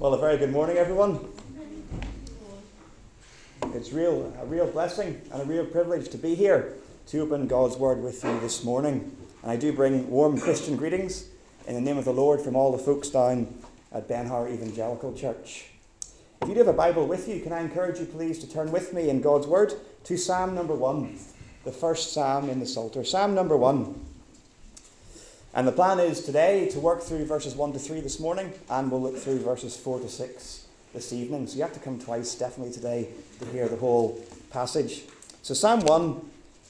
Well, a very good morning, everyone. It's real, a real blessing and a real privilege to be here to open God's Word with you this morning. And I do bring warm Christian greetings in the name of the Lord from all the folks down at Benhar Evangelical Church. If you do have a Bible with you, can I encourage you please to turn with me in God's Word to Psalm number one, the first Psalm in the Psalter. Psalm number one. And the plan is today to work through verses 1 to 3 this morning, and we'll look through verses 4 to 6 this evening. So you have to come twice, definitely today, to hear the whole passage. So, Psalm 1,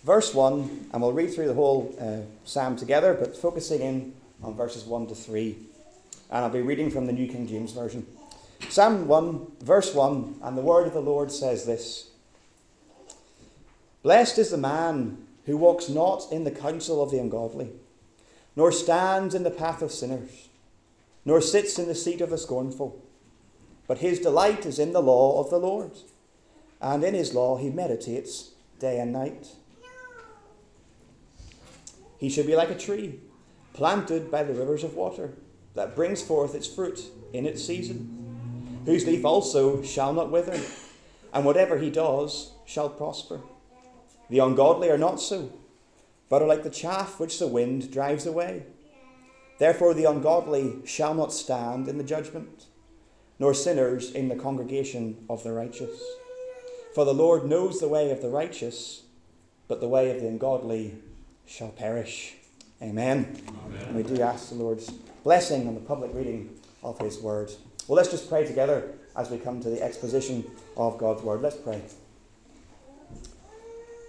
verse 1, and we'll read through the whole uh, psalm together, but focusing in on verses 1 to 3. And I'll be reading from the New King James Version. Psalm 1, verse 1, and the word of the Lord says this Blessed is the man who walks not in the counsel of the ungodly nor stands in the path of sinners, nor sits in the seat of the scornful. But his delight is in the law of the Lord, and in his law he meditates day and night. He should be like a tree planted by the rivers of water, that brings forth its fruit in its season, whose leaf also shall not wither, and whatever he does shall prosper. The ungodly are not so but are like the chaff which the wind drives away. Therefore, the ungodly shall not stand in the judgment, nor sinners in the congregation of the righteous. For the Lord knows the way of the righteous, but the way of the ungodly shall perish. Amen. Amen. And we do ask the Lord's blessing on the public reading of His word. Well, let's just pray together as we come to the exposition of God's word. Let's pray.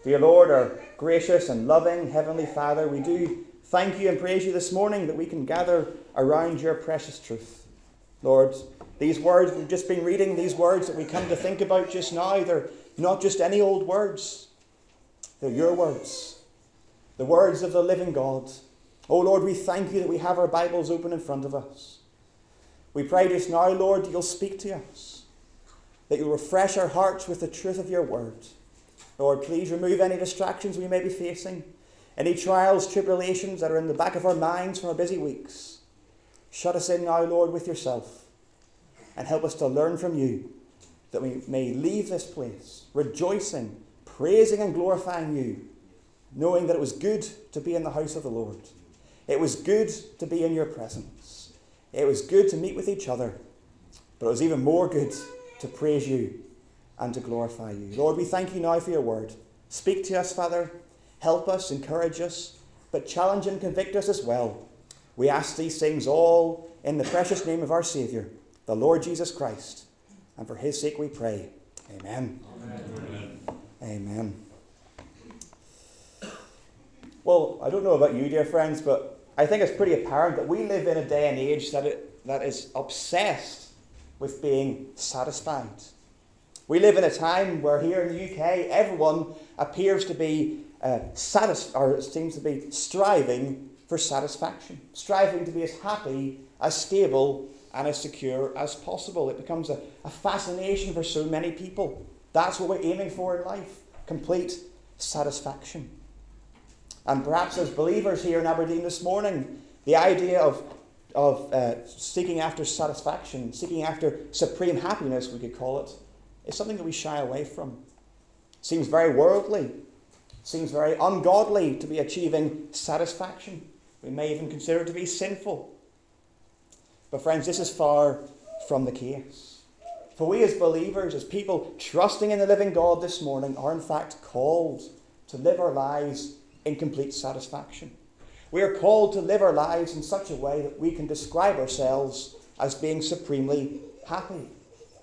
Dear Lord, our gracious and loving Heavenly Father, we do thank you and praise you this morning that we can gather around your precious truth. Lord, these words we've just been reading, these words that we come to think about just now, they're not just any old words, they're your words, the words of the living God. Oh Lord, we thank you that we have our Bibles open in front of us. We pray just now, Lord, that you'll speak to us, that you'll refresh our hearts with the truth of your word. Lord, please remove any distractions we may be facing, any trials, tribulations that are in the back of our minds from our busy weeks. Shut us in now, Lord, with yourself, and help us to learn from you that we may leave this place rejoicing, praising, and glorifying you, knowing that it was good to be in the house of the Lord. It was good to be in your presence. It was good to meet with each other, but it was even more good to praise you and to glorify you. Lord, we thank you now for your word. Speak to us, Father. Help us, encourage us, but challenge and convict us as well. We ask these things all in the precious name of our Saviour, the Lord Jesus Christ. And for his sake we pray. Amen. Amen. Amen. Well, I don't know about you, dear friends, but I think it's pretty apparent that we live in a day and age that, it, that is obsessed with being satisfied. We live in a time where here in the UK, everyone appears to be uh, satis- or seems to be striving for satisfaction, striving to be as happy, as stable, and as secure as possible. It becomes a, a fascination for so many people. That's what we're aiming for in life complete satisfaction. And perhaps as believers here in Aberdeen this morning, the idea of, of uh, seeking after satisfaction, seeking after supreme happiness, we could call it, is something that we shy away from. Seems very worldly, seems very ungodly to be achieving satisfaction. We may even consider it to be sinful. But, friends, this is far from the case. For we, as believers, as people trusting in the living God this morning, are in fact called to live our lives in complete satisfaction. We are called to live our lives in such a way that we can describe ourselves as being supremely happy.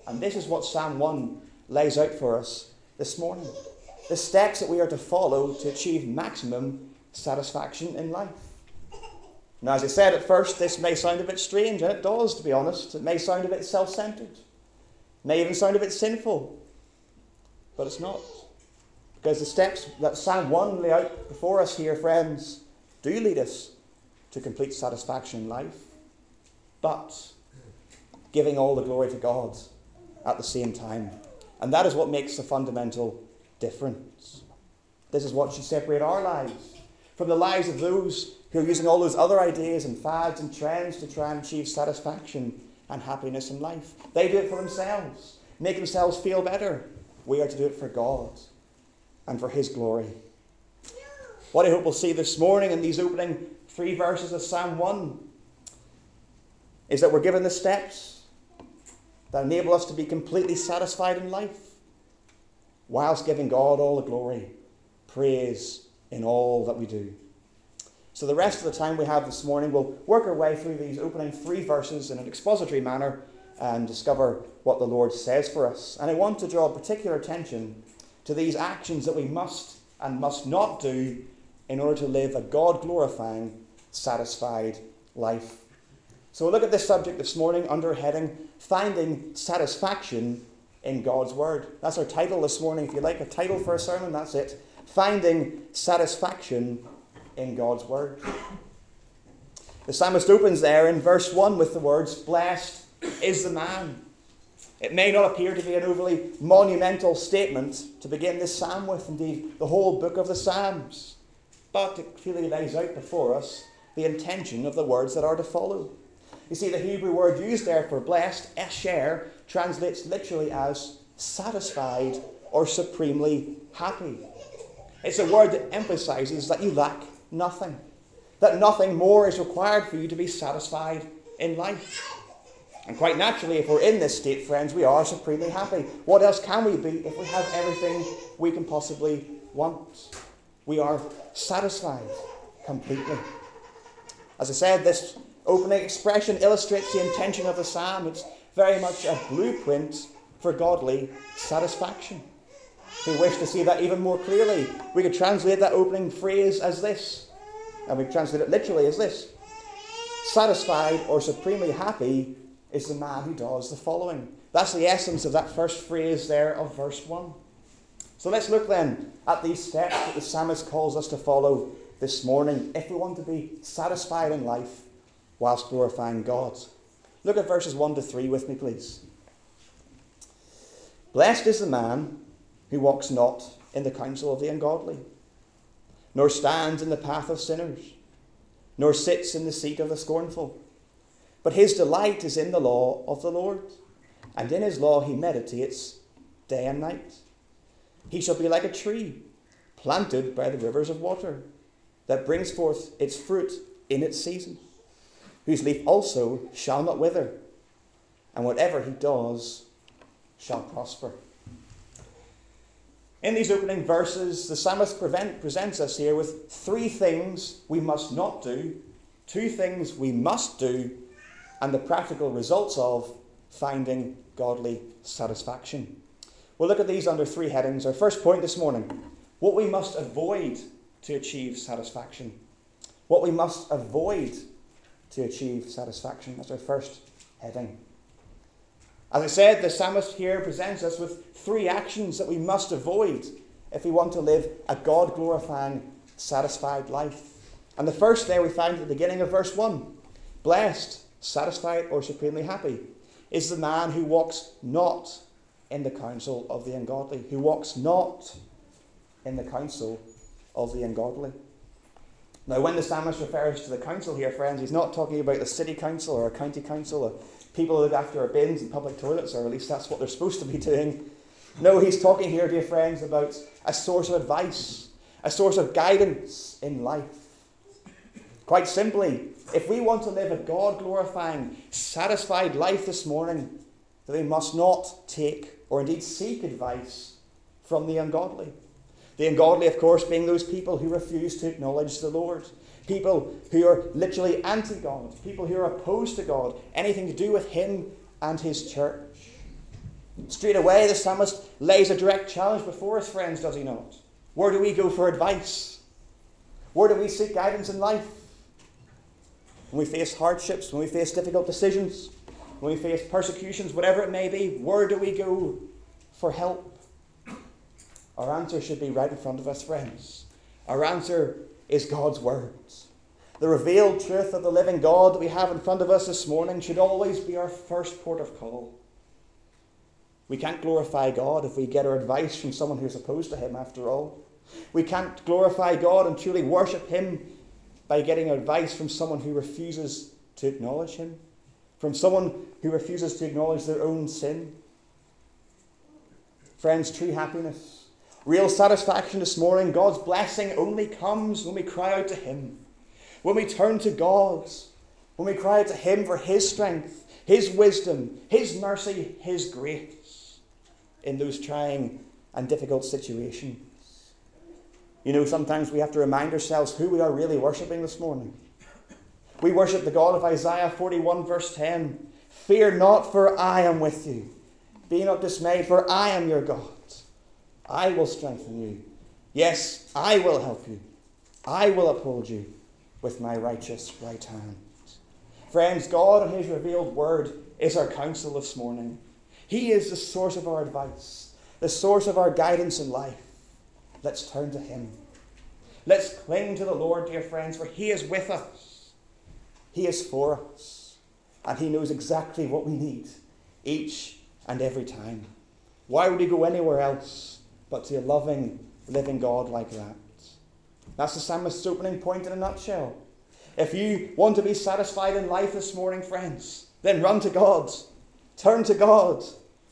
And this is what Psalm 1 lays out for us this morning. The steps that we are to follow to achieve maximum satisfaction in life. Now, as I said at first, this may sound a bit strange, and it does, to be honest. It may sound a bit self centered, may even sound a bit sinful, but it's not. Because the steps that Psalm 1 lay out before us here, friends, do lead us to complete satisfaction in life, but giving all the glory to God at the same time. And that is what makes the fundamental difference. This is what should separate our lives from the lives of those who are using all those other ideas and fads and trends to try and achieve satisfaction and happiness in life. They do it for themselves, make themselves feel better. We are to do it for God and for His glory. What I hope we'll see this morning in these opening three verses of Psalm 1 is that we're given the steps that enable us to be completely satisfied in life, whilst giving God all the glory, praise in all that we do. So, the rest of the time we have this morning, we'll work our way through these opening three verses in an expository manner and discover what the Lord says for us. And I want to draw particular attention to these actions that we must and must not do in order to live a God glorifying, satisfied life. So we'll look at this subject this morning under heading Finding Satisfaction in God's Word. That's our title this morning. If you like a title for a sermon, that's it. Finding Satisfaction in God's Word. The psalmist opens there in verse 1 with the words, Blessed is the man. It may not appear to be an overly monumental statement to begin this psalm with, indeed, the whole book of the Psalms, but it clearly lays out before us the intention of the words that are to follow. You see, the Hebrew word used there for blessed, esher, translates literally as satisfied or supremely happy. It's a word that emphasizes that you lack nothing, that nothing more is required for you to be satisfied in life. And quite naturally, if we're in this state, friends, we are supremely happy. What else can we be if we have everything we can possibly want? We are satisfied completely. As I said, this opening expression illustrates the intention of the psalm. It's very much a blueprint for godly satisfaction. If we wish to see that even more clearly, we could translate that opening phrase as this. And we translate it literally as this Satisfied or supremely happy is the man who does the following. That's the essence of that first phrase there of verse 1. So let's look then at these steps that the psalmist calls us to follow this morning if we want to be satisfied in life whilst glorifying God. Look at verses 1 to 3 with me, please. Blessed is the man who walks not in the counsel of the ungodly, nor stands in the path of sinners, nor sits in the seat of the scornful. But his delight is in the law of the Lord, and in his law he meditates day and night. He shall be like a tree planted by the rivers of water, that brings forth its fruit in its season whose leaf also shall not wither, and whatever he does shall prosper. In these opening verses, the psalmist prevent, presents us here with three things we must not do, two things we must do, and the practical results of finding godly satisfaction. We'll look at these under three headings. Our first point this morning what we must avoid to achieve satisfaction. What we must avoid to achieve satisfaction. That's our first heading. As I said, the psalmist here presents us with three actions that we must avoid if we want to live a God glorifying, satisfied life. And the first there we find at the beginning of verse 1 Blessed, satisfied, or supremely happy is the man who walks not in the counsel of the ungodly, who walks not in the counsel of the ungodly. Now, when the psalmist refers to the council here, friends, he's not talking about the city council or a county council or people who look after our bins and public toilets, or at least that's what they're supposed to be doing. No, he's talking here, dear friends, about a source of advice, a source of guidance in life. Quite simply, if we want to live a God glorifying, satisfied life this morning, then we must not take or indeed seek advice from the ungodly. The ungodly, of course, being those people who refuse to acknowledge the Lord. People who are literally anti God. People who are opposed to God. Anything to do with Him and His church. Straight away, the psalmist lays a direct challenge before us, friends, does he not? Where do we go for advice? Where do we seek guidance in life? When we face hardships, when we face difficult decisions, when we face persecutions, whatever it may be, where do we go for help? Our answer should be right in front of us, friends. Our answer is God's words. The revealed truth of the living God that we have in front of us this morning should always be our first port of call. We can't glorify God if we get our advice from someone who's opposed to Him, after all. We can't glorify God and truly worship Him by getting advice from someone who refuses to acknowledge Him. from someone who refuses to acknowledge their own sin. Friends, true happiness, real satisfaction this morning, God's blessing only comes when we cry out to Him, when we turn to God, when we cry out to Him for His strength, His wisdom, His mercy, His grace in those trying and difficult situations. You know, sometimes we have to remind ourselves who we are really worshipping this morning. We worship the God of Isaiah 41, verse 10. Fear not, for I am with you. Be not dismayed, for I am your God. I will strengthen you. Yes, I will help you. I will uphold you with my righteous right hand. Friends, God and His revealed word is our counsel this morning. He is the source of our advice, the source of our guidance in life. Let's turn to Him. Let's cling to the Lord, dear friends, for He is with us. He is for us. And He knows exactly what we need each and every time. Why would He go anywhere else but to a loving, living God like that? That's the psalmist's opening point in a nutshell. If you want to be satisfied in life this morning, friends, then run to God. Turn to God.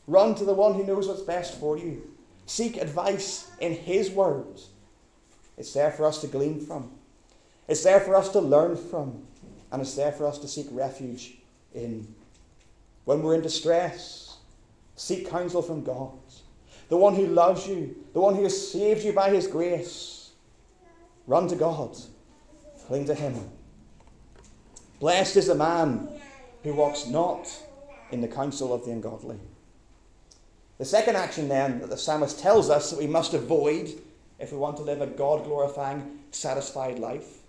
Run to the one who knows what's best for you. Seek advice in His Word. It's there for us to glean from, it's there for us to learn from, and it's there for us to seek refuge in. When we're in distress, seek counsel from God, the one who loves you, the one who has saved you by His grace. Run to God, cling to Him. Blessed is the man who walks not in the counsel of the ungodly. The second action, then, that the psalmist tells us that we must avoid if we want to live a God glorifying, satisfied life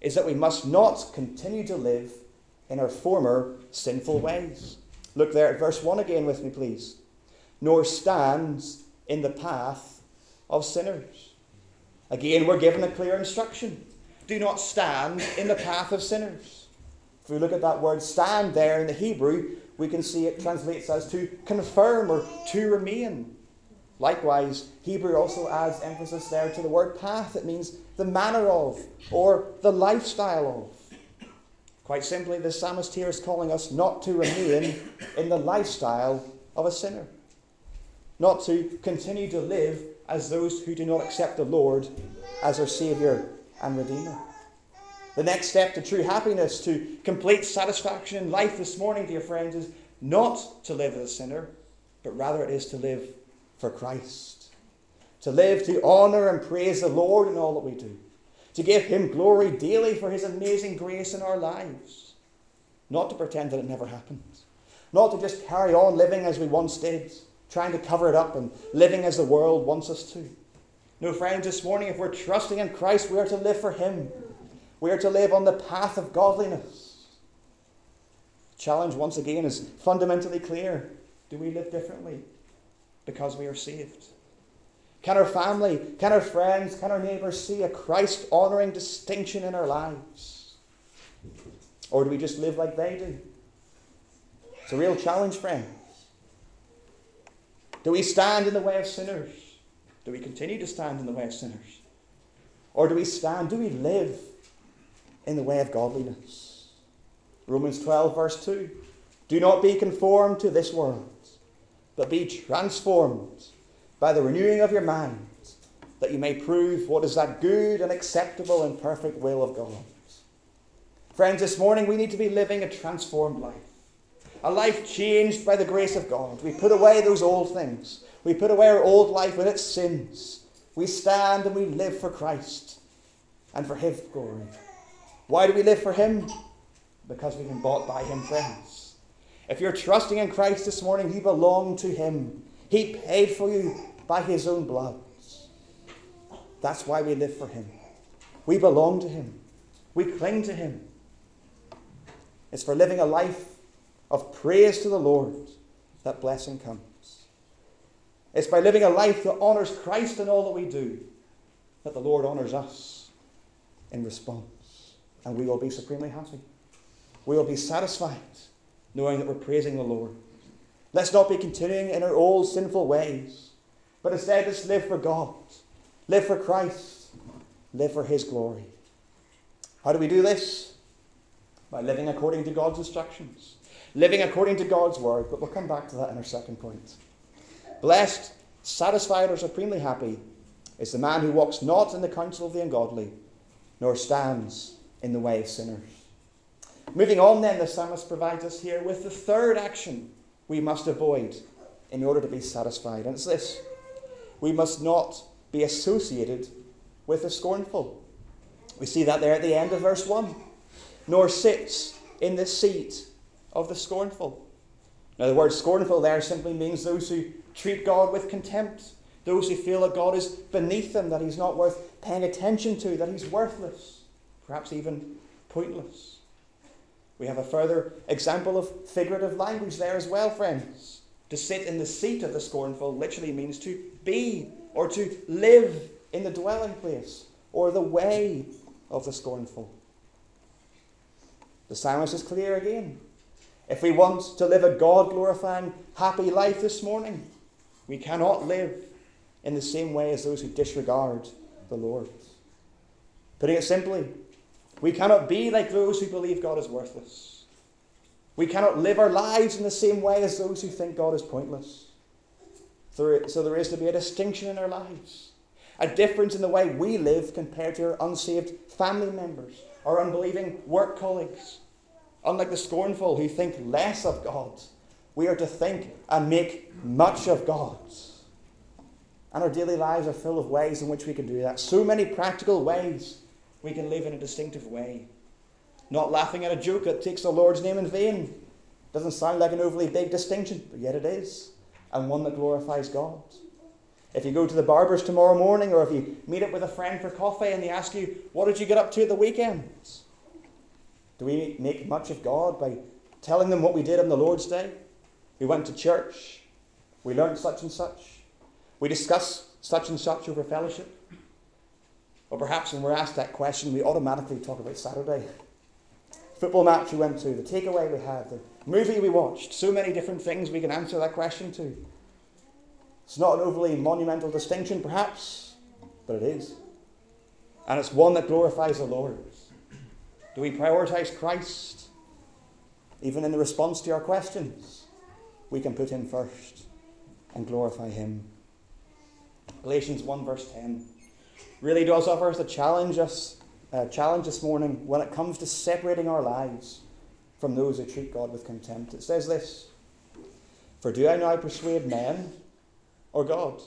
is that we must not continue to live in our former sinful ways. Look there at verse 1 again with me, please. Nor stands in the path of sinners. Again, we're given a clear instruction do not stand in the path of sinners. If we look at that word stand there in the Hebrew, we can see it translates as to confirm or to remain. Likewise, Hebrew also adds emphasis there to the word path. It means the manner of or the lifestyle of. Quite simply, the psalmist here is calling us not to remain in the lifestyle of a sinner, not to continue to live as those who do not accept the Lord as our Saviour and Redeemer. The next step to true happiness, to complete satisfaction in life this morning, dear friends, is not to live as a sinner, but rather it is to live for Christ. To live to honour and praise the Lord in all that we do. To give Him glory daily for His amazing grace in our lives. Not to pretend that it never happened. Not to just carry on living as we once did, trying to cover it up and living as the world wants us to. No, friends, this morning, if we're trusting in Christ, we are to live for Him. We are to live on the path of godliness. The challenge, once again, is fundamentally clear. Do we live differently because we are saved? Can our family, can our friends, can our neighbours see a Christ honouring distinction in our lives? Or do we just live like they do? It's a real challenge, friends. Do we stand in the way of sinners? Do we continue to stand in the way of sinners? Or do we stand, do we live in the way of godliness? Romans 12, verse 2. Do not be conformed to this world, but be transformed by the renewing of your mind, that you may prove what is that good and acceptable and perfect will of God. Friends, this morning we need to be living a transformed life. A life changed by the grace of God. We put away those old things. We put away our old life and its sins. We stand and we live for Christ and for His glory. Why do we live for Him? Because we've been bought by Him, friends. If you're trusting in Christ this morning, you belong to Him. He paid for you by His own blood. That's why we live for Him. We belong to Him. We cling to Him. It's for living a life of praise to the Lord that blessing comes. It's by living a life that honours Christ in all that we do that the Lord honours us in response. And we will be supremely happy. We will be satisfied knowing that we're praising the Lord. Let's not be continuing in our old sinful ways, but instead let's live for God, live for Christ, live for His glory. How do we do this? By living according to God's instructions living according to God's word, but we'll come back to that in our second point. Blessed, satisfied, or supremely happy is the man who walks not in the counsel of the ungodly, nor stands in the way of sinners. Moving on, then, the psalmist provides us here with the third action we must avoid in order to be satisfied, and it's this we must not be associated with the scornful. We see that there at the end of verse 1. Nor sits in the seat of the scornful. Now, the word scornful there simply means those who treat God with contempt, those who feel that God is beneath them, that He's not worth paying attention to, that He's worthless, perhaps even pointless. We have a further example of figurative language there as well, friends. To sit in the seat of the scornful literally means to be or to live in the dwelling place or the way of the scornful. The silence is clear again. If we want to live a God glorifying, happy life this morning, we cannot live in the same way as those who disregard the Lord. Putting it simply, we cannot be like those who believe God is worthless. We cannot live our lives in the same way as those who think God is pointless. So there is to be a distinction in our lives, a difference in the way we live compared to our unsaved family members, our unbelieving work colleagues. Unlike the scornful who think less of God, we are to think and make much of God. And our daily lives are full of ways in which we can do that. So many practical ways we can live in a distinctive way. Not laughing at a joke that takes the Lord's name in vain. Doesn't sound like an overly big distinction, but yet it is and one that glorifies God. If you go to the barber's tomorrow morning, or if you meet up with a friend for coffee and they ask you, What did you get up to at the weekend? Do we make much of God by telling them what we did on the Lord's Day? We went to church. We learned such and such. We discussed such and such over fellowship. Or perhaps when we're asked that question, we automatically talk about Saturday. Football match we went to, the takeaway we had, the movie we watched, so many different things we can answer that question to. It's not an overly monumental distinction, perhaps, but it is. And it's one that glorifies the Lord. Do we prioritize Christ? Even in the response to our questions, we can put Him first and glorify Him. Galatians 1, verse 10 really does offer us a challenge, us, a challenge this morning when it comes to separating our lives from those who treat God with contempt. It says this For do I now persuade men or God?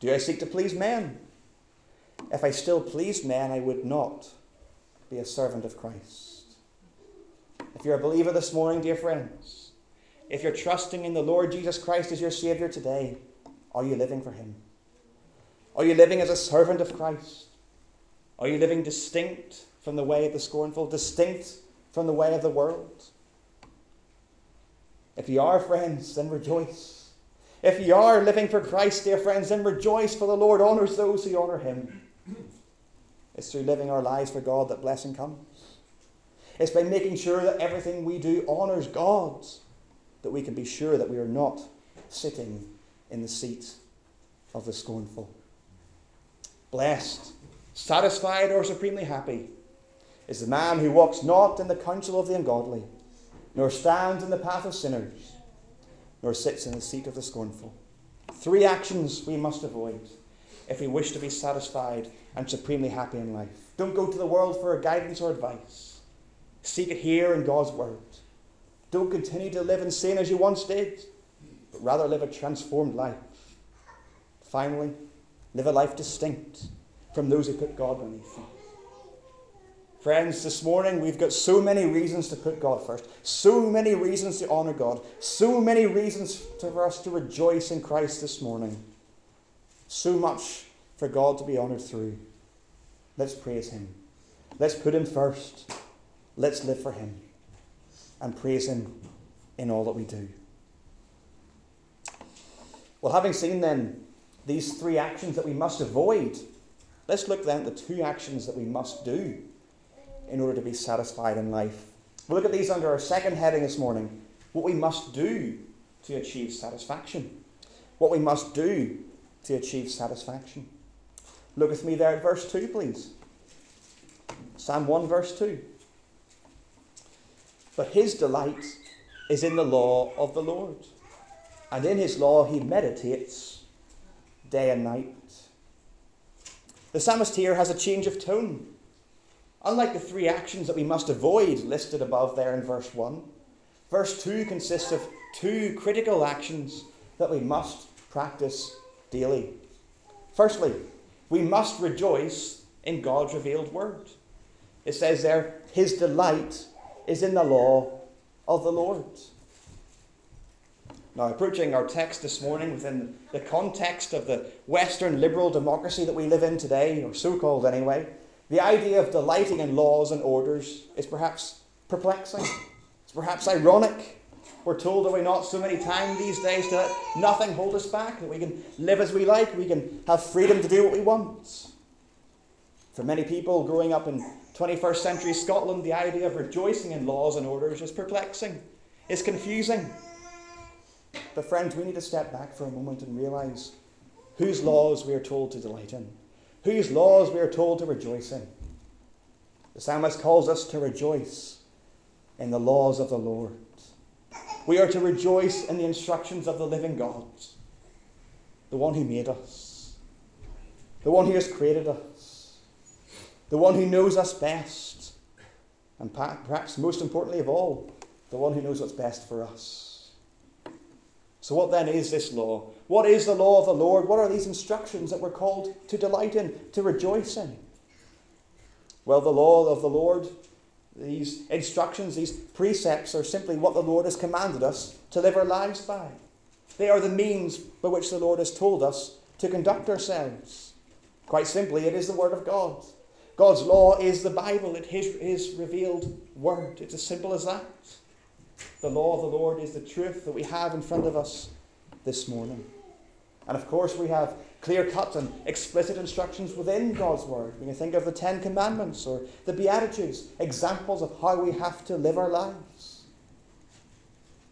Do I seek to please men? If I still pleased men, I would not be a servant of Christ. If you're a believer this morning, dear friends, if you're trusting in the Lord Jesus Christ as your Saviour today, are you living for Him? Are you living as a servant of Christ? Are you living distinct from the way of the scornful, distinct from the way of the world? If you are, friends, then rejoice. If you are living for Christ, dear friends, then rejoice, for the Lord honours those who honour him. It's through living our lives for God that blessing comes. It's by making sure that everything we do honours God that we can be sure that we are not sitting in the seat of the scornful. Blessed, satisfied, or supremely happy is the man who walks not in the counsel of the ungodly, nor stands in the path of sinners, nor sits in the seat of the scornful. Three actions we must avoid if we wish to be satisfied and supremely happy in life. Don't go to the world for guidance or advice. Seek it here in God's Word. Don't continue to live in sin as you once did, but rather live a transformed life. Finally, live a life distinct from those who put God beneath them. Friends, this morning we've got so many reasons to put God first, so many reasons to honour God, so many reasons for us to rejoice in Christ this morning. So much for God to be honoured through. Let's praise Him. Let's put Him first. Let's live for Him and praise Him in all that we do. Well, having seen then these three actions that we must avoid, let's look then at the two actions that we must do in order to be satisfied in life. We'll look at these under our second heading this morning what we must do to achieve satisfaction. What we must do to achieve satisfaction. Look with me there at verse 2, please. Psalm 1, verse 2. But his delight is in the law of the Lord, and in his law he meditates day and night. The psalmist here has a change of tone. Unlike the three actions that we must avoid listed above there in verse 1, verse 2 consists of two critical actions that we must practice daily. Firstly, we must rejoice in God's revealed word. It says there, His delight is in the law of the Lord. Now, approaching our text this morning within the context of the Western liberal democracy that we live in today, or so called anyway, the idea of delighting in laws and orders is perhaps perplexing. It's perhaps ironic. We're told, are we not, so many times these days to let nothing hold us back, that we can live as we like, we can have freedom to do what we want. For many people growing up in 21st century Scotland, the idea of rejoicing in laws and orders is perplexing, is confusing. But, friends, we need to step back for a moment and realize whose laws we are told to delight in, whose laws we are told to rejoice in. The psalmist calls us to rejoice in the laws of the Lord. We are to rejoice in the instructions of the living God, the one who made us, the one who has created us, the one who knows us best, and perhaps most importantly of all, the one who knows what's best for us. So, what then is this law? What is the law of the Lord? What are these instructions that we're called to delight in, to rejoice in? Well, the law of the Lord, these instructions, these precepts are simply what the Lord has commanded us to live our lives by. They are the means by which the Lord has told us to conduct ourselves. Quite simply, it is the Word of God. God's law is the Bible, it is His revealed Word. It's as simple as that. The law of the Lord is the truth that we have in front of us this morning. And of course, we have clear cut and explicit instructions within God's Word. We can think of the Ten Commandments or the Beatitudes, examples of how we have to live our lives.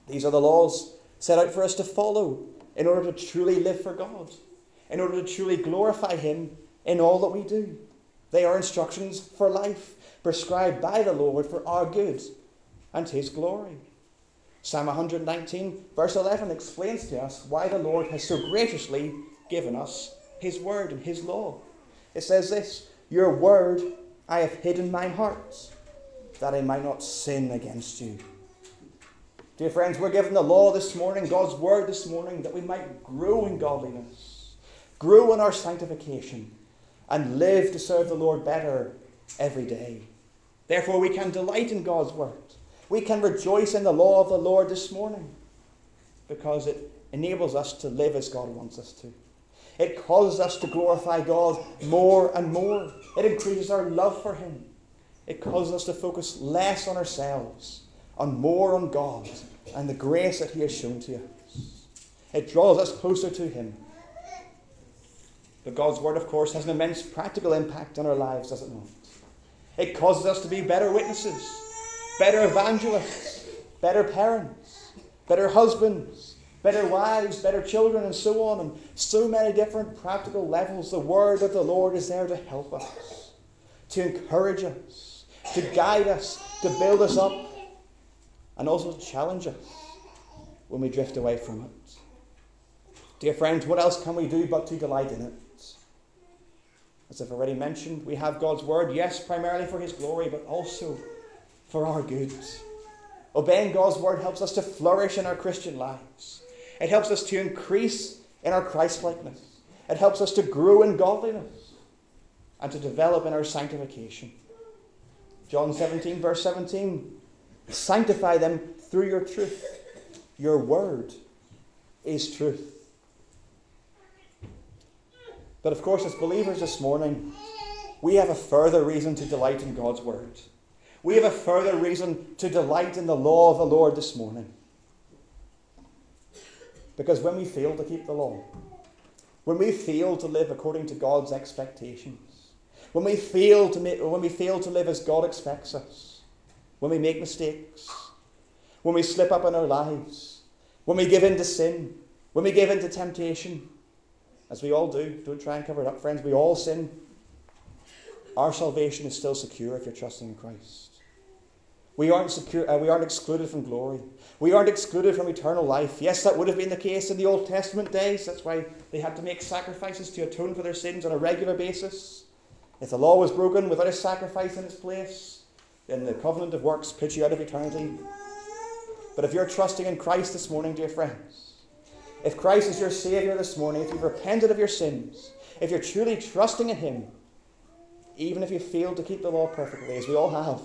These are the laws set out for us to follow in order to truly live for God, in order to truly glorify Him in all that we do. They are instructions for life, prescribed by the Lord for our good and His glory. Psalm 119, verse 11, explains to us why the Lord has so graciously given us His word and His law. It says this Your word I have hidden in my heart, that I might not sin against you. Dear friends, we're given the law this morning, God's word this morning, that we might grow in godliness, grow in our sanctification, and live to serve the Lord better every day. Therefore, we can delight in God's word. We can rejoice in the law of the Lord this morning because it enables us to live as God wants us to. It causes us to glorify God more and more. It increases our love for Him. It causes us to focus less on ourselves, and more on God and the grace that He has shown to us. It draws us closer to Him. But God's Word, of course, has an immense practical impact on our lives, does it not? It causes us to be better witnesses better evangelists, better parents, better husbands, better wives, better children, and so on, and so many different practical levels. The word of the Lord is there to help us, to encourage us, to guide us, to build us up, and also to challenge us when we drift away from it. Dear friends, what else can we do but to delight in it? As I've already mentioned, we have God's word, yes, primarily for His glory, but also for our good. Obeying God's word helps us to flourish in our Christian lives. It helps us to increase in our Christlikeness. It helps us to grow in godliness and to develop in our sanctification. John 17, verse 17 Sanctify them through your truth. Your word is truth. But of course, as believers this morning, we have a further reason to delight in God's word we have a further reason to delight in the law of the Lord this morning. Because when we fail to keep the law, when we fail to live according to God's expectations, when we fail to, make, when we fail to live as God expects us, when we make mistakes, when we slip up in our lives, when we give in to sin, when we give in to temptation, as we all do, don't try and cover it up, friends, we all sin. Our salvation is still secure if you're trusting in Christ. We aren't, secure, uh, we aren't excluded from glory. We aren't excluded from eternal life. Yes, that would have been the case in the Old Testament days. That's why they had to make sacrifices to atone for their sins on a regular basis. If the law was broken without a sacrifice in its place, then the covenant of works puts you out of eternity. But if you're trusting in Christ this morning, dear friends, if Christ is your Saviour this morning, if you've repented of your sins, if you're truly trusting in Him, even if you failed to keep the law perfectly, as we all have,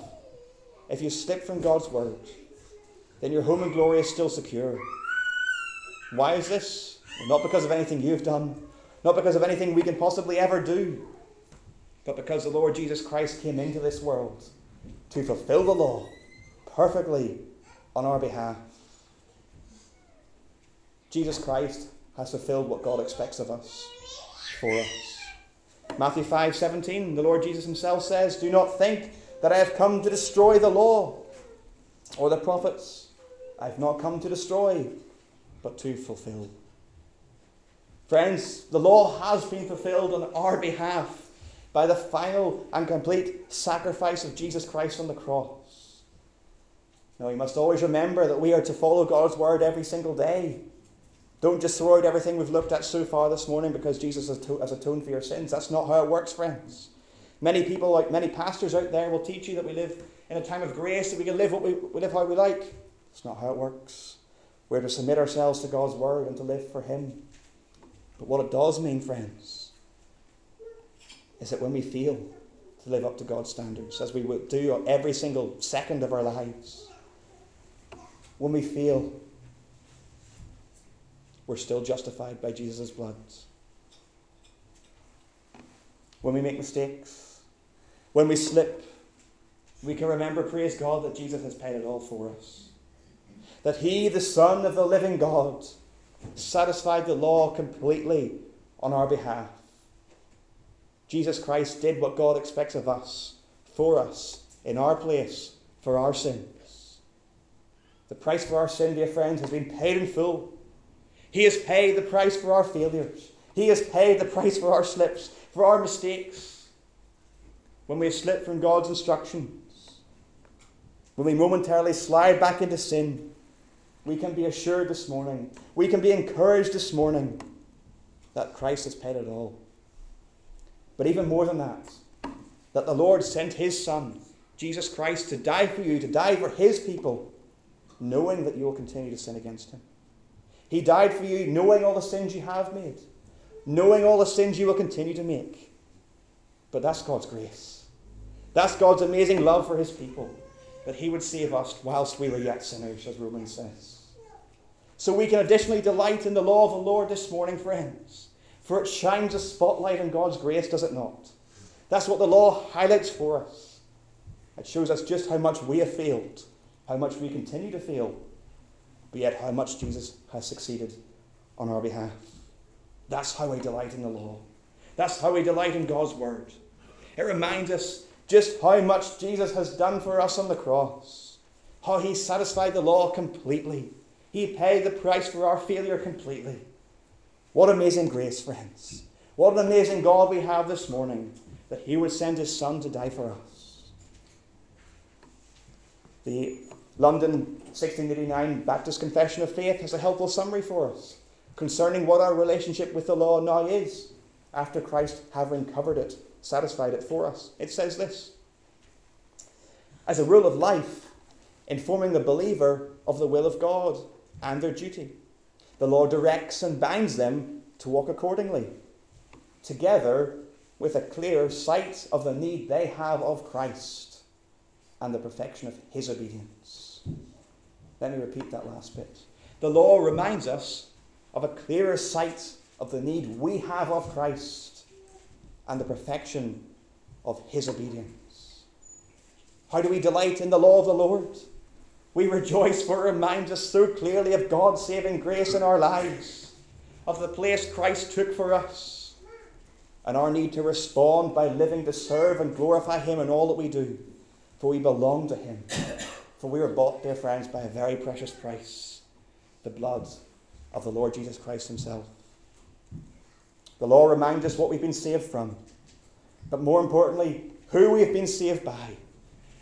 if you slip from God's word, then your home and glory is still secure. Why is this? Not because of anything you've done, not because of anything we can possibly ever do, but because the Lord Jesus Christ came into this world to fulfill the law perfectly on our behalf. Jesus Christ has fulfilled what God expects of us for us. Matthew 5 17, the Lord Jesus himself says, Do not think that I have come to destroy the law or the prophets. I have not come to destroy, but to fulfill. Friends, the law has been fulfilled on our behalf by the final and complete sacrifice of Jesus Christ on the cross. Now, we must always remember that we are to follow God's word every single day. Don't just throw out everything we've looked at so far this morning because Jesus has atoned for your sins. That's not how it works, friends. Many people, like many pastors out there, will teach you that we live in a time of grace, that we can live what we, we live how we like. It's not how it works. We're to submit ourselves to God's word and to live for Him. But what it does mean, friends, is that when we fail to live up to God's standards, as we would do every single second of our lives, when we fail, we're still justified by Jesus' blood. When we make mistakes, when we slip, we can remember, praise God, that Jesus has paid it all for us. That He, the Son of the living God, satisfied the law completely on our behalf. Jesus Christ did what God expects of us, for us, in our place, for our sins. The price for our sin, dear friends, has been paid in full. He has paid the price for our failures. He has paid the price for our slips, for our mistakes. When we slip from God's instructions, when we momentarily slide back into sin, we can be assured this morning, we can be encouraged this morning that Christ has paid it all. But even more than that, that the Lord sent His Son, Jesus Christ, to die for you, to die for His people, knowing that you will continue to sin against Him. He died for you knowing all the sins you have made, knowing all the sins you will continue to make. But that's God's grace. That's God's amazing love for his people, that he would save us whilst we were yet sinners, as Romans says. So we can additionally delight in the law of the Lord this morning, friends, for it shines a spotlight on God's grace, does it not? That's what the law highlights for us. It shows us just how much we have failed, how much we continue to fail, but yet how much Jesus has succeeded on our behalf. That's how we delight in the law. That's how we delight in God's word. It reminds us just how much Jesus has done for us on the cross, how he satisfied the law completely. He paid the price for our failure completely. What amazing grace, friends. What an amazing God we have this morning that he would send his son to die for us. The London 1689 Baptist Confession of Faith has a helpful summary for us concerning what our relationship with the law now is after Christ having covered it, satisfied it for us. It says this As a rule of life, informing the believer of the will of God and their duty, the law directs and binds them to walk accordingly, together with a clear sight of the need they have of Christ and the perfection of his obedience. Let me repeat that last bit. The law reminds us of a clearer sight of the need we have of Christ and the perfection of his obedience. How do we delight in the law of the Lord? We rejoice for it reminds us so clearly of God's saving grace in our lives, of the place Christ took for us, and our need to respond by living to serve and glorify Him in all that we do for we belong to him. For we were bought, dear friends, by a very precious price the blood of the Lord Jesus Christ himself. The law reminds us what we've been saved from, but more importantly, who we have been saved by.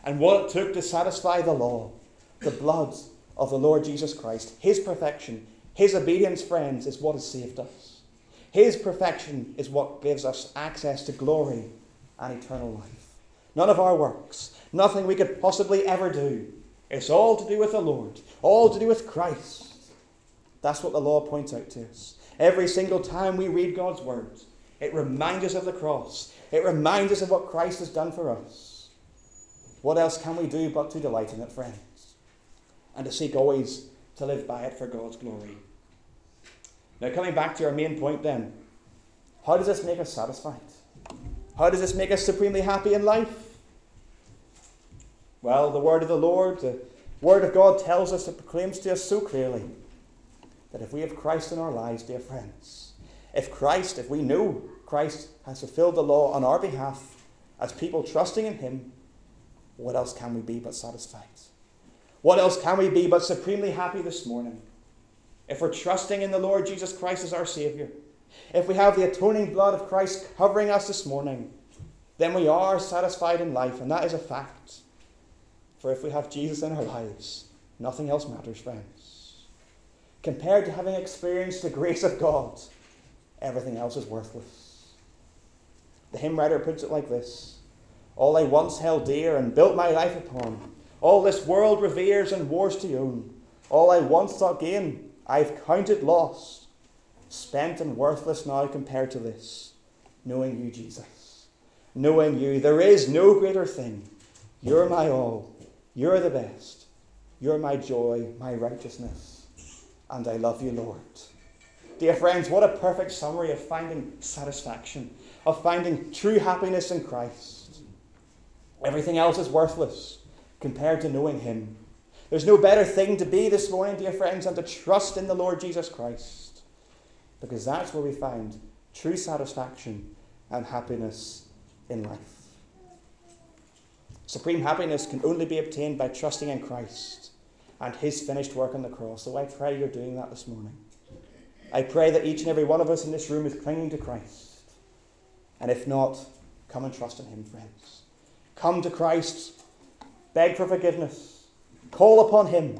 and what it took to satisfy the law, the blood of the Lord Jesus Christ, his perfection, his obedience, friends, is what has saved us. His perfection is what gives us access to glory and eternal life. None of our works, nothing we could possibly ever do. It's all to do with the Lord, all to do with Christ. That's what the law points out to us. Every single time we read God's word, it reminds us of the cross. It reminds us of what Christ has done for us. What else can we do but to delight in it, friends? And to seek always to live by it for God's glory. Now, coming back to our main point then, how does this make us satisfied? How does this make us supremely happy in life? Well, the word of the Lord, the word of God tells us, it proclaims to us so clearly that if we have Christ in our lives, dear friends, if Christ, if we know Christ has fulfilled the law on our behalf as people trusting in Him, what else can we be but satisfied? What else can we be but supremely happy this morning? If we're trusting in the Lord Jesus Christ as our Saviour, if we have the atoning blood of Christ covering us this morning, then we are satisfied in life, and that is a fact. For if we have Jesus in our lives, nothing else matters, friends. Compared to having experienced the grace of God, everything else is worthless. The hymn writer puts it like this All I once held dear and built my life upon, all this world reveres and wars to own, all I once thought gain, I've counted loss, spent and worthless now compared to this, knowing you, Jesus. Knowing you, there is no greater thing. You're my all. You're the best. You're my joy, my righteousness. And I love you, Lord. Dear friends, what a perfect summary of finding satisfaction, of finding true happiness in Christ. Everything else is worthless compared to knowing Him. There's no better thing to be this morning, dear friends, than to trust in the Lord Jesus Christ. Because that's where we find true satisfaction and happiness in life. Supreme happiness can only be obtained by trusting in Christ and His finished work on the cross. So I pray you're doing that this morning. I pray that each and every one of us in this room is clinging to Christ. And if not, come and trust in Him, friends. Come to Christ, beg for forgiveness, call upon Him,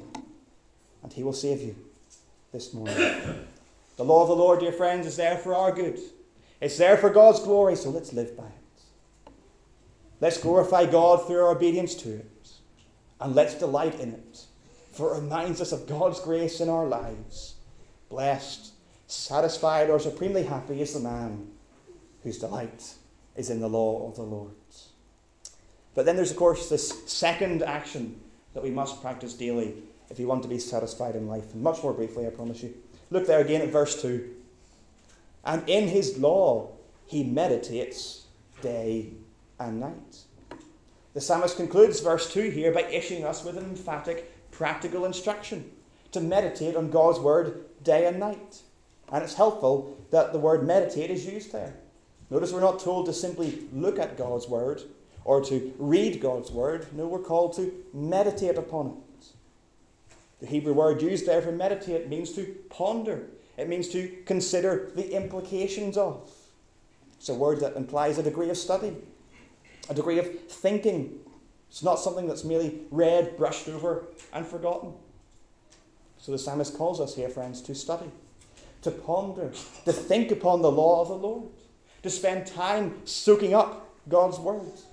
and He will save you this morning. the law of the Lord, dear friends, is there for our good. It's there for God's glory, so let's live by it. Let's glorify God through our obedience to it. And let's delight in it. For it reminds us of God's grace in our lives. Blessed, satisfied, or supremely happy is the man whose delight is in the law of the Lord. But then there's, of course, this second action that we must practice daily if we want to be satisfied in life. And much more briefly, I promise you. Look there again at verse 2. And in his law he meditates day and night. The psalmist concludes verse 2 here by issuing us with an emphatic practical instruction to meditate on God's word day and night. And it's helpful that the word meditate is used there. Notice we're not told to simply look at God's word or to read God's word. No, we're called to meditate upon it. The Hebrew word used there for meditate means to ponder, it means to consider the implications of. It's a word that implies a degree of study a degree of thinking. It's not something that's merely read, brushed over, and forgotten. So the psalmist calls us here, friends, to study, to ponder, to think upon the law of the Lord, to spend time soaking up God's words.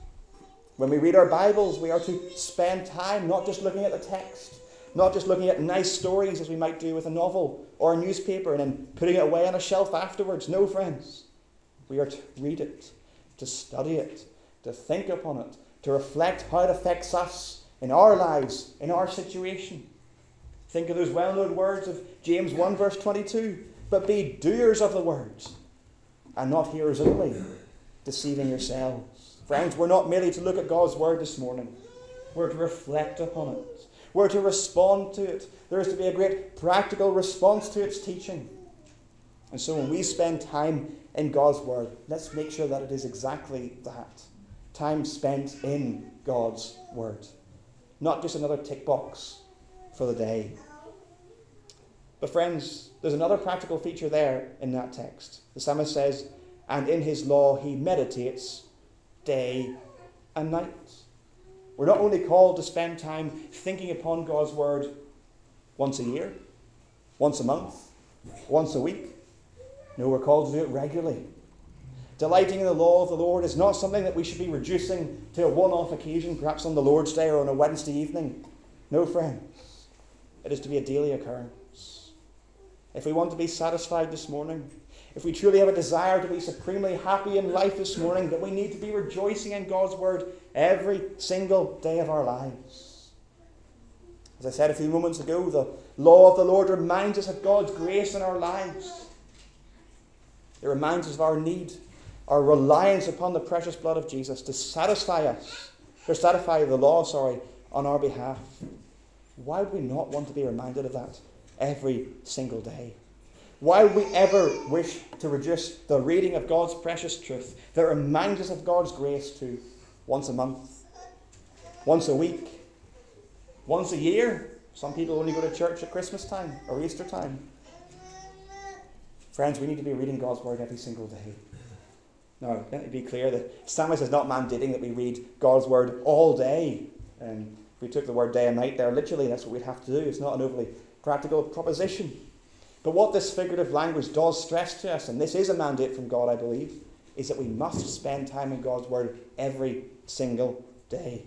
When we read our Bibles, we are to spend time not just looking at the text, not just looking at nice stories as we might do with a novel or a newspaper and then putting it away on a shelf afterwards. No, friends. We are to read it, to study it, to think upon it, to reflect how it affects us in our lives, in our situation. Think of those well known words of James 1, verse 22. But be doers of the words, and not hearers only, deceiving yourselves. Friends, we're not merely to look at God's word this morning, we're to reflect upon it. We're to respond to it. There is to be a great practical response to its teaching. And so when we spend time in God's Word, let's make sure that it is exactly that time spent in God's Word, not just another tick box for the day. But, friends, there's another practical feature there in that text. The psalmist says, And in his law he meditates day and night. We're not only called to spend time thinking upon God's word once a year, once a month, once a week. No, we're called to do it regularly. Delighting in the law of the Lord is not something that we should be reducing to a one off occasion, perhaps on the Lord's Day or on a Wednesday evening. No, friends. It is to be a daily occurrence. If we want to be satisfied this morning, if we truly have a desire to be supremely happy in life this morning, that we need to be rejoicing in God's Word every single day of our lives. As I said a few moments ago, the law of the Lord reminds us of God's grace in our lives. It reminds us of our need, our reliance upon the precious blood of Jesus to satisfy us, to satisfy the law, sorry, on our behalf. Why would we not want to be reminded of that every single day? Why would we ever wish to reduce the reading of God's precious truth that reminds us of God's grace to once a month, once a week, once a year? Some people only go to church at Christmas time or Easter time. Friends, we need to be reading God's Word every single day. Now, let me be clear that Psalmist is not mandating that we read God's Word all day. And if we took the word day and night there literally, that's what we'd have to do. It's not an overly practical proposition. But what this figurative language does stress to us, and this is a mandate from God, I believe, is that we must spend time in God's Word every single day.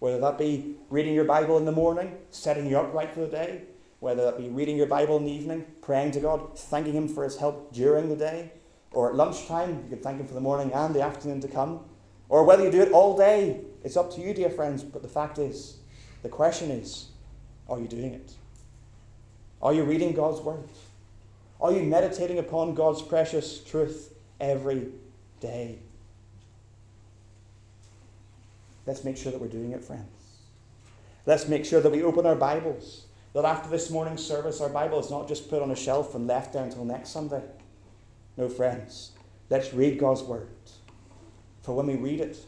Whether that be reading your Bible in the morning, setting you up right for the day, whether that be reading your Bible in the evening, praying to God, thanking Him for His help during the day, or at lunchtime, you can thank Him for the morning and the afternoon to come, or whether you do it all day, it's up to you, dear friends. But the fact is, the question is, are you doing it? Are you reading God's Word? Are you meditating upon God's precious truth every day? Let's make sure that we're doing it, friends. Let's make sure that we open our Bibles. That after this morning's service, our Bible is not just put on a shelf and left there until next Sunday. No, friends. Let's read God's Word. For when we read it,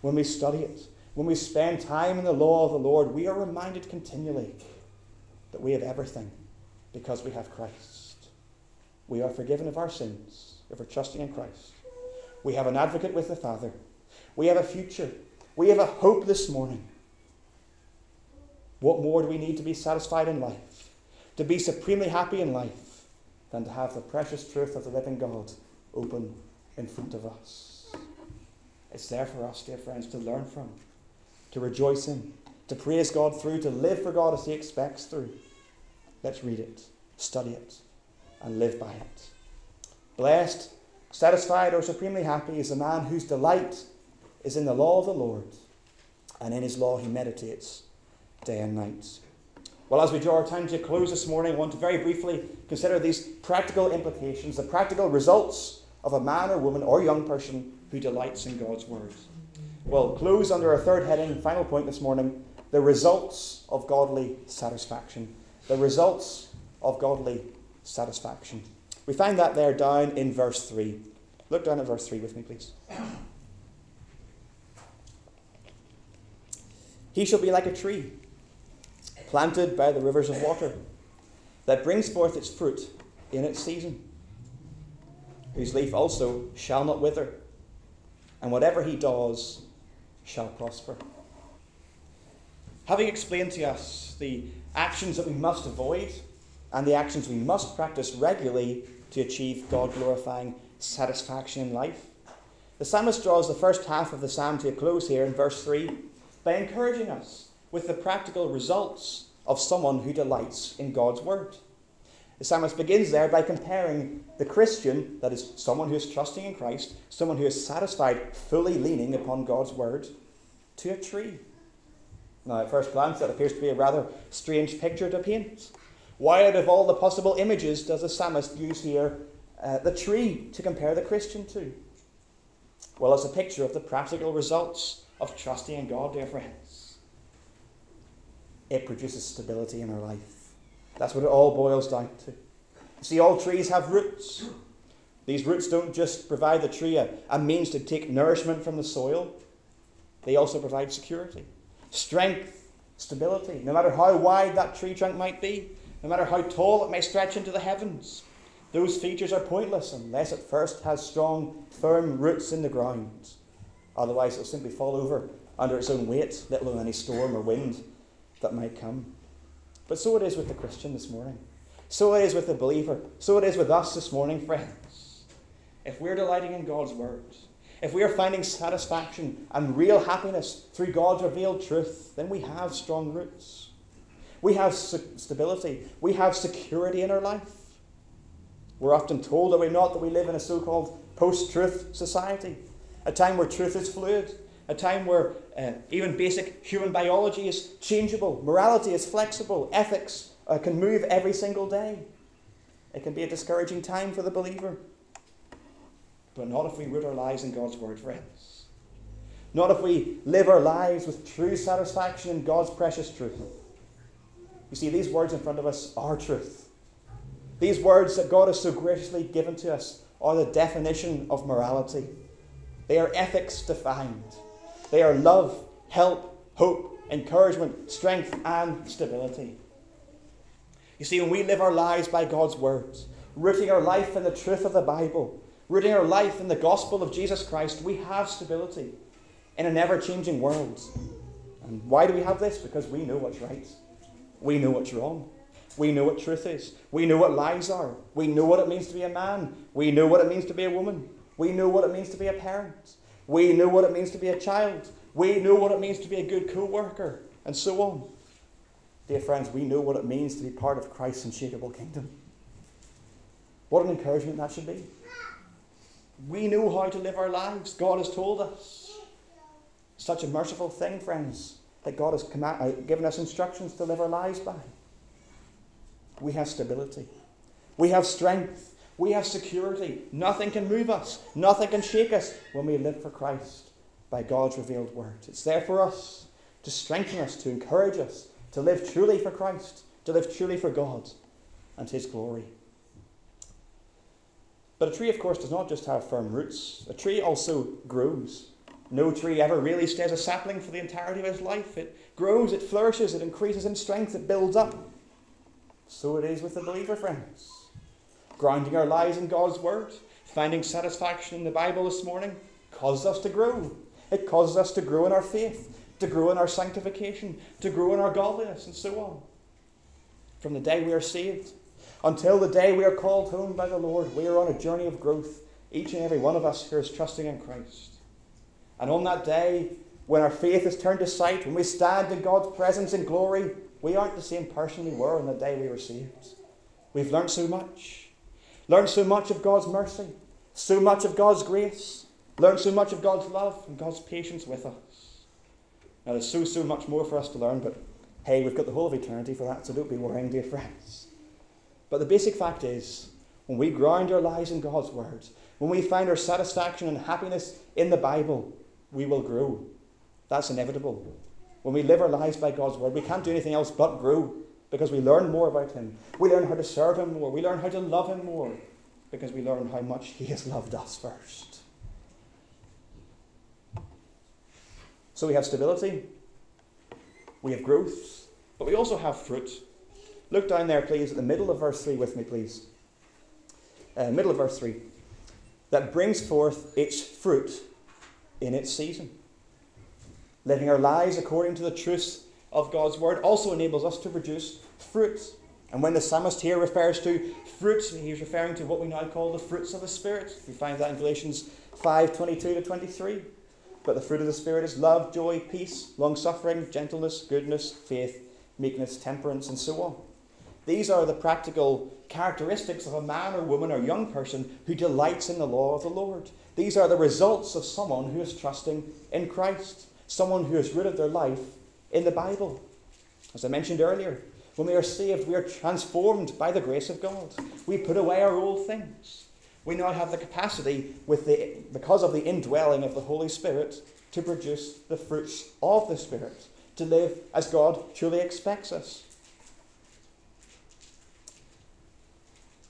when we study it, when we spend time in the law of the Lord, we are reminded continually that we have everything because we have Christ. We are forgiven of our sins if we're trusting in Christ. We have an advocate with the Father. We have a future. We have a hope this morning. What more do we need to be satisfied in life? To be supremely happy in life than to have the precious truth of the living God open in front of us? It's there for us, dear friends, to learn from, to rejoice in, to praise God through, to live for God as He expects through. Let's read it, study it, and live by it. Blessed, satisfied, or supremely happy is the man whose delight is in the law of the Lord, and in his law he meditates day and night. Well, as we draw our time to close this morning, I want to very briefly consider these practical implications, the practical results of a man or woman or young person who delights in God's Word. Well, close under our third heading, final point this morning the results of godly satisfaction the results of godly satisfaction. We find that there down in verse 3. Look down at verse 3 with me, please. He shall be like a tree planted by the rivers of water that brings forth its fruit in its season, whose leaf also shall not wither, and whatever he does shall prosper. Having explained to us the actions that we must avoid, and the actions we must practice regularly to achieve God glorifying satisfaction in life. The psalmist draws the first half of the psalm to a close here in verse 3 by encouraging us with the practical results of someone who delights in God's word. The psalmist begins there by comparing the Christian, that is, someone who is trusting in Christ, someone who is satisfied, fully leaning upon God's word, to a tree. Now, at first glance, that appears to be a rather strange picture to paint. Why, out of all the possible images, does the psalmist use here uh, the tree to compare the Christian to? Well, it's a picture of the practical results of trusting in God, dear friends. It produces stability in our life. That's what it all boils down to. See, all trees have roots. These roots don't just provide the tree a, a means to take nourishment from the soil, they also provide security strength, stability, no matter how wide that tree trunk might be, no matter how tall it may stretch into the heavens. Those features are pointless unless it first has strong, firm roots in the ground. Otherwise, it'll simply fall over under its own weight, let alone any storm or wind that might come. But so it is with the Christian this morning. So it is with the believer. So it is with us this morning, friends. If we're delighting in God's word, if we are finding satisfaction and real happiness through God's revealed truth, then we have strong roots. We have stability. We have security in our life. We're often told, are we not, that we live in a so called post truth society, a time where truth is fluid, a time where uh, even basic human biology is changeable, morality is flexible, ethics uh, can move every single day. It can be a discouraging time for the believer. But not if we root our lives in God's Word, friends. Not if we live our lives with true satisfaction in God's precious truth. You see, these words in front of us are truth. These words that God has so graciously given to us are the definition of morality. They are ethics defined. They are love, help, hope, encouragement, strength, and stability. You see, when we live our lives by God's words, rooting our life in the truth of the Bible, rooting our life in the gospel of Jesus Christ, we have stability in an ever changing world. And why do we have this? Because we know what's right, we know what's wrong. We know what truth is. We know what lies are. We know what it means to be a man. We know what it means to be a woman. We know what it means to be a parent. We know what it means to be a child. We know what it means to be a good co worker, and so on. Dear friends, we know what it means to be part of Christ's unshakable kingdom. What an encouragement that should be. We know how to live our lives. God has told us. Such a merciful thing, friends, that God has uh, given us instructions to live our lives by. We have stability. We have strength. We have security. Nothing can move us. Nothing can shake us when we live for Christ by God's revealed word. It's there for us to strengthen us, to encourage us, to live truly for Christ, to live truly for God and His glory. But a tree, of course, does not just have firm roots, a tree also grows. No tree ever really stays a sapling for the entirety of its life. It grows, it flourishes, it increases in strength, it builds up. So it is with the believer, friends. Grounding our lives in God's Word, finding satisfaction in the Bible this morning, causes us to grow. It causes us to grow in our faith to grow in our sanctification, to grow in our godliness, and so on. From the day we are saved until the day we are called home by the Lord, we are on a journey of growth, each and every one of us here is trusting in Christ. And on that day, when our faith is turned to sight, when we stand in God's presence in glory, we aren't the same person we were on the day we were saved. We've learned so much. Learned so much of God's mercy, so much of God's grace, Learn so much of God's love and God's patience with us. Now, there's so, so much more for us to learn, but hey, we've got the whole of eternity for that, so don't be worrying, dear friends. But the basic fact is, when we ground our lives in God's Word, when we find our satisfaction and happiness in the Bible, we will grow. That's inevitable. When we live our lives by God's Word, we can't do anything else but grow because we learn more about Him. We learn how to serve Him more. We learn how to love Him more because we learn how much He has loved us first. So we have stability, we have growth, but we also have fruit. Look down there, please, at the middle of verse 3 with me, please. Uh, middle of verse 3. That brings forth its fruit in its season. Living our lives according to the truth of God's word also enables us to produce fruit. And when the psalmist here refers to fruits, he's referring to what we now call the fruits of the Spirit. We find that in Galatians 5 22 to 23. But the fruit of the Spirit is love, joy, peace, long suffering, gentleness, goodness, faith, meekness, temperance, and so on. These are the practical characteristics of a man or woman or young person who delights in the law of the Lord. These are the results of someone who is trusting in Christ, someone who has rooted their life in the Bible. As I mentioned earlier, when we are saved, we are transformed by the grace of God. We put away our old things we now have the capacity, with the, because of the indwelling of the Holy Spirit, to produce the fruits of the Spirit, to live as God truly expects us.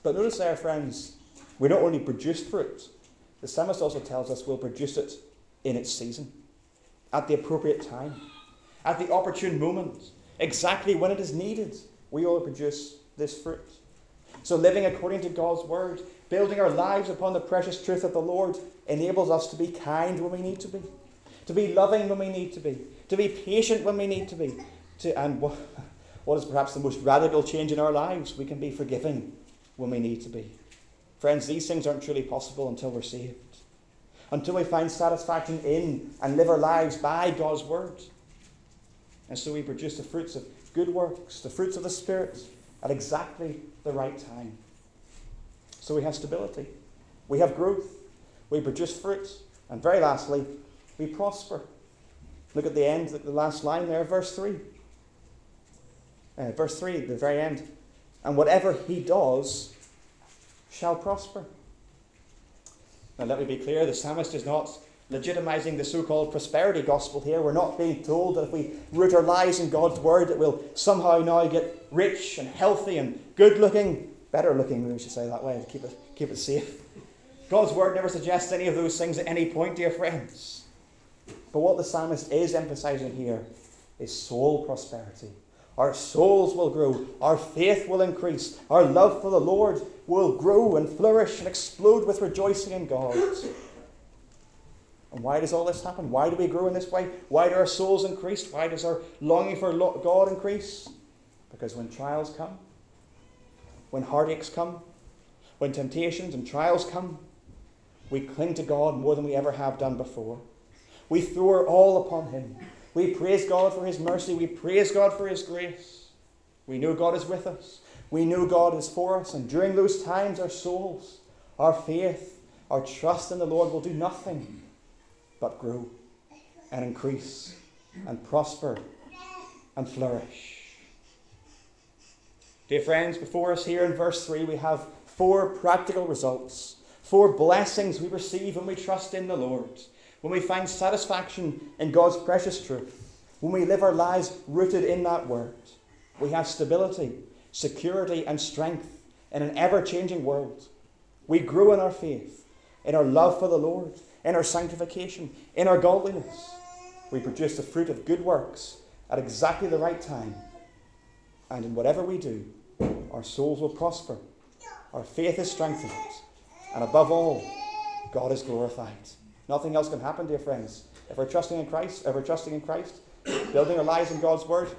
But notice there, friends, we don't only produce fruit, the psalmist also tells us we'll produce it in its season, at the appropriate time, at the opportune moment, exactly when it is needed. We will produce this fruit. So, living according to God's word, building our lives upon the precious truth of the Lord, enables us to be kind when we need to be, to be loving when we need to be, to be patient when we need to be, to, and what, what is perhaps the most radical change in our lives, we can be forgiving when we need to be. Friends, these things aren't truly possible until we're saved, until we find satisfaction in and live our lives by God's Word. And so we produce the fruits of good works, the fruits of the Spirit, at exactly the right time. So we have stability, we have growth, we produce fruits, and very lastly, we prosper. Look at the end, the last line there, verse 3. Uh, verse 3, the very end. And whatever he does shall prosper. Now, let me be clear the psalmist is not legitimizing the so called prosperity gospel here. We're not being told that if we root our lives in God's word, that we'll somehow now get rich and healthy and good looking, better looking, we should say that way, to keep it, keep it safe. God's word never suggests any of those things at any point, dear friends. But what the psalmist is emphasizing here is soul prosperity. Our souls will grow, our faith will increase, our love for the Lord will grow and flourish and explode with rejoicing in God. And why does all this happen? Why do we grow in this way? Why do our souls increase? Why does our longing for God increase? Because when trials come, when heartaches come, when temptations and trials come, we cling to God more than we ever have done before. We throw our all upon Him. We praise God for His mercy. We praise God for His grace. We know God is with us. We know God is for us. And during those times, our souls, our faith, our trust in the Lord will do nothing but grow and increase and prosper and flourish. Dear friends, before us here in verse 3, we have four practical results, four blessings we receive when we trust in the Lord, when we find satisfaction in God's precious truth, when we live our lives rooted in that word. We have stability, security, and strength in an ever changing world. We grow in our faith, in our love for the Lord, in our sanctification, in our godliness. We produce the fruit of good works at exactly the right time. And in whatever we do, our souls will prosper, our faith is strengthened, and above all, God is glorified. Nothing else can happen, dear friends. If we're trusting in Christ, if we're trusting in Christ, building our lives in God's word,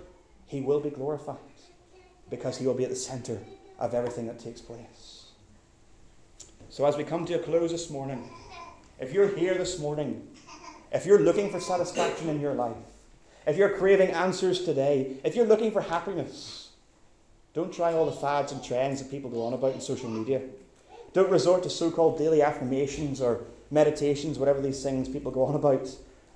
He will be glorified because He will be at the centre of everything that takes place. So, as we come to a close this morning, if you're here this morning, if you're looking for satisfaction in your life, if you're craving answers today, if you're looking for happiness, don't try all the fads and trends that people go on about in social media. Don't resort to so called daily affirmations or meditations, whatever these things people go on about.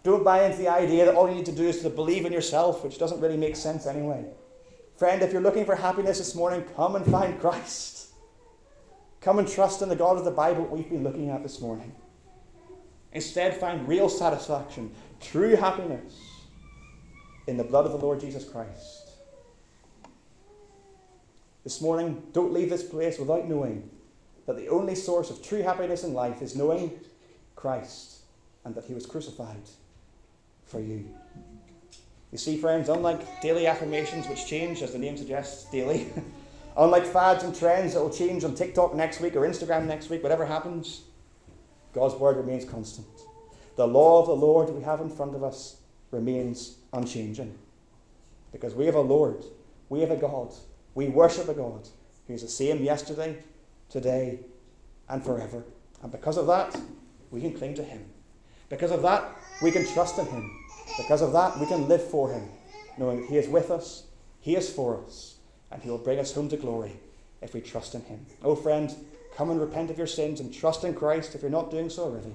Don't buy into the idea that all you need to do is to believe in yourself, which doesn't really make sense anyway. Friend, if you're looking for happiness this morning, come and find Christ. Come and trust in the God of the Bible we've been looking at this morning. Instead, find real satisfaction, true happiness in the blood of the Lord Jesus Christ. This morning, don't leave this place without knowing that the only source of true happiness in life is knowing Christ and that He was crucified for you. You see, friends, unlike daily affirmations, which change, as the name suggests, daily, unlike fads and trends that will change on TikTok next week or Instagram next week, whatever happens, God's word remains constant. The law of the Lord we have in front of us remains unchanging. Because we have a Lord, we have a God, we worship a God who's the same yesterday, today, and forever. And because of that, we can cling to Him. Because of that, we can trust in Him. Because of that, we can live for Him, knowing that He is with us, He is for us, and He will bring us home to glory if we trust in Him. Oh, friend, Come and repent of your sins and trust in Christ if you're not doing so already.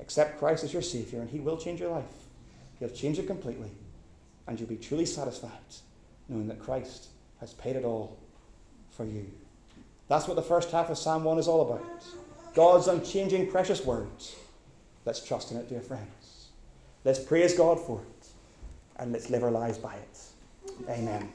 Accept Christ as your Saviour, and He will change your life. He'll change it completely, and you'll be truly satisfied knowing that Christ has paid it all for you. That's what the first half of Psalm 1 is all about. God's unchanging, precious words. Let's trust in it, dear friends. Let's praise God for it, and let's live our lives by it. Amen.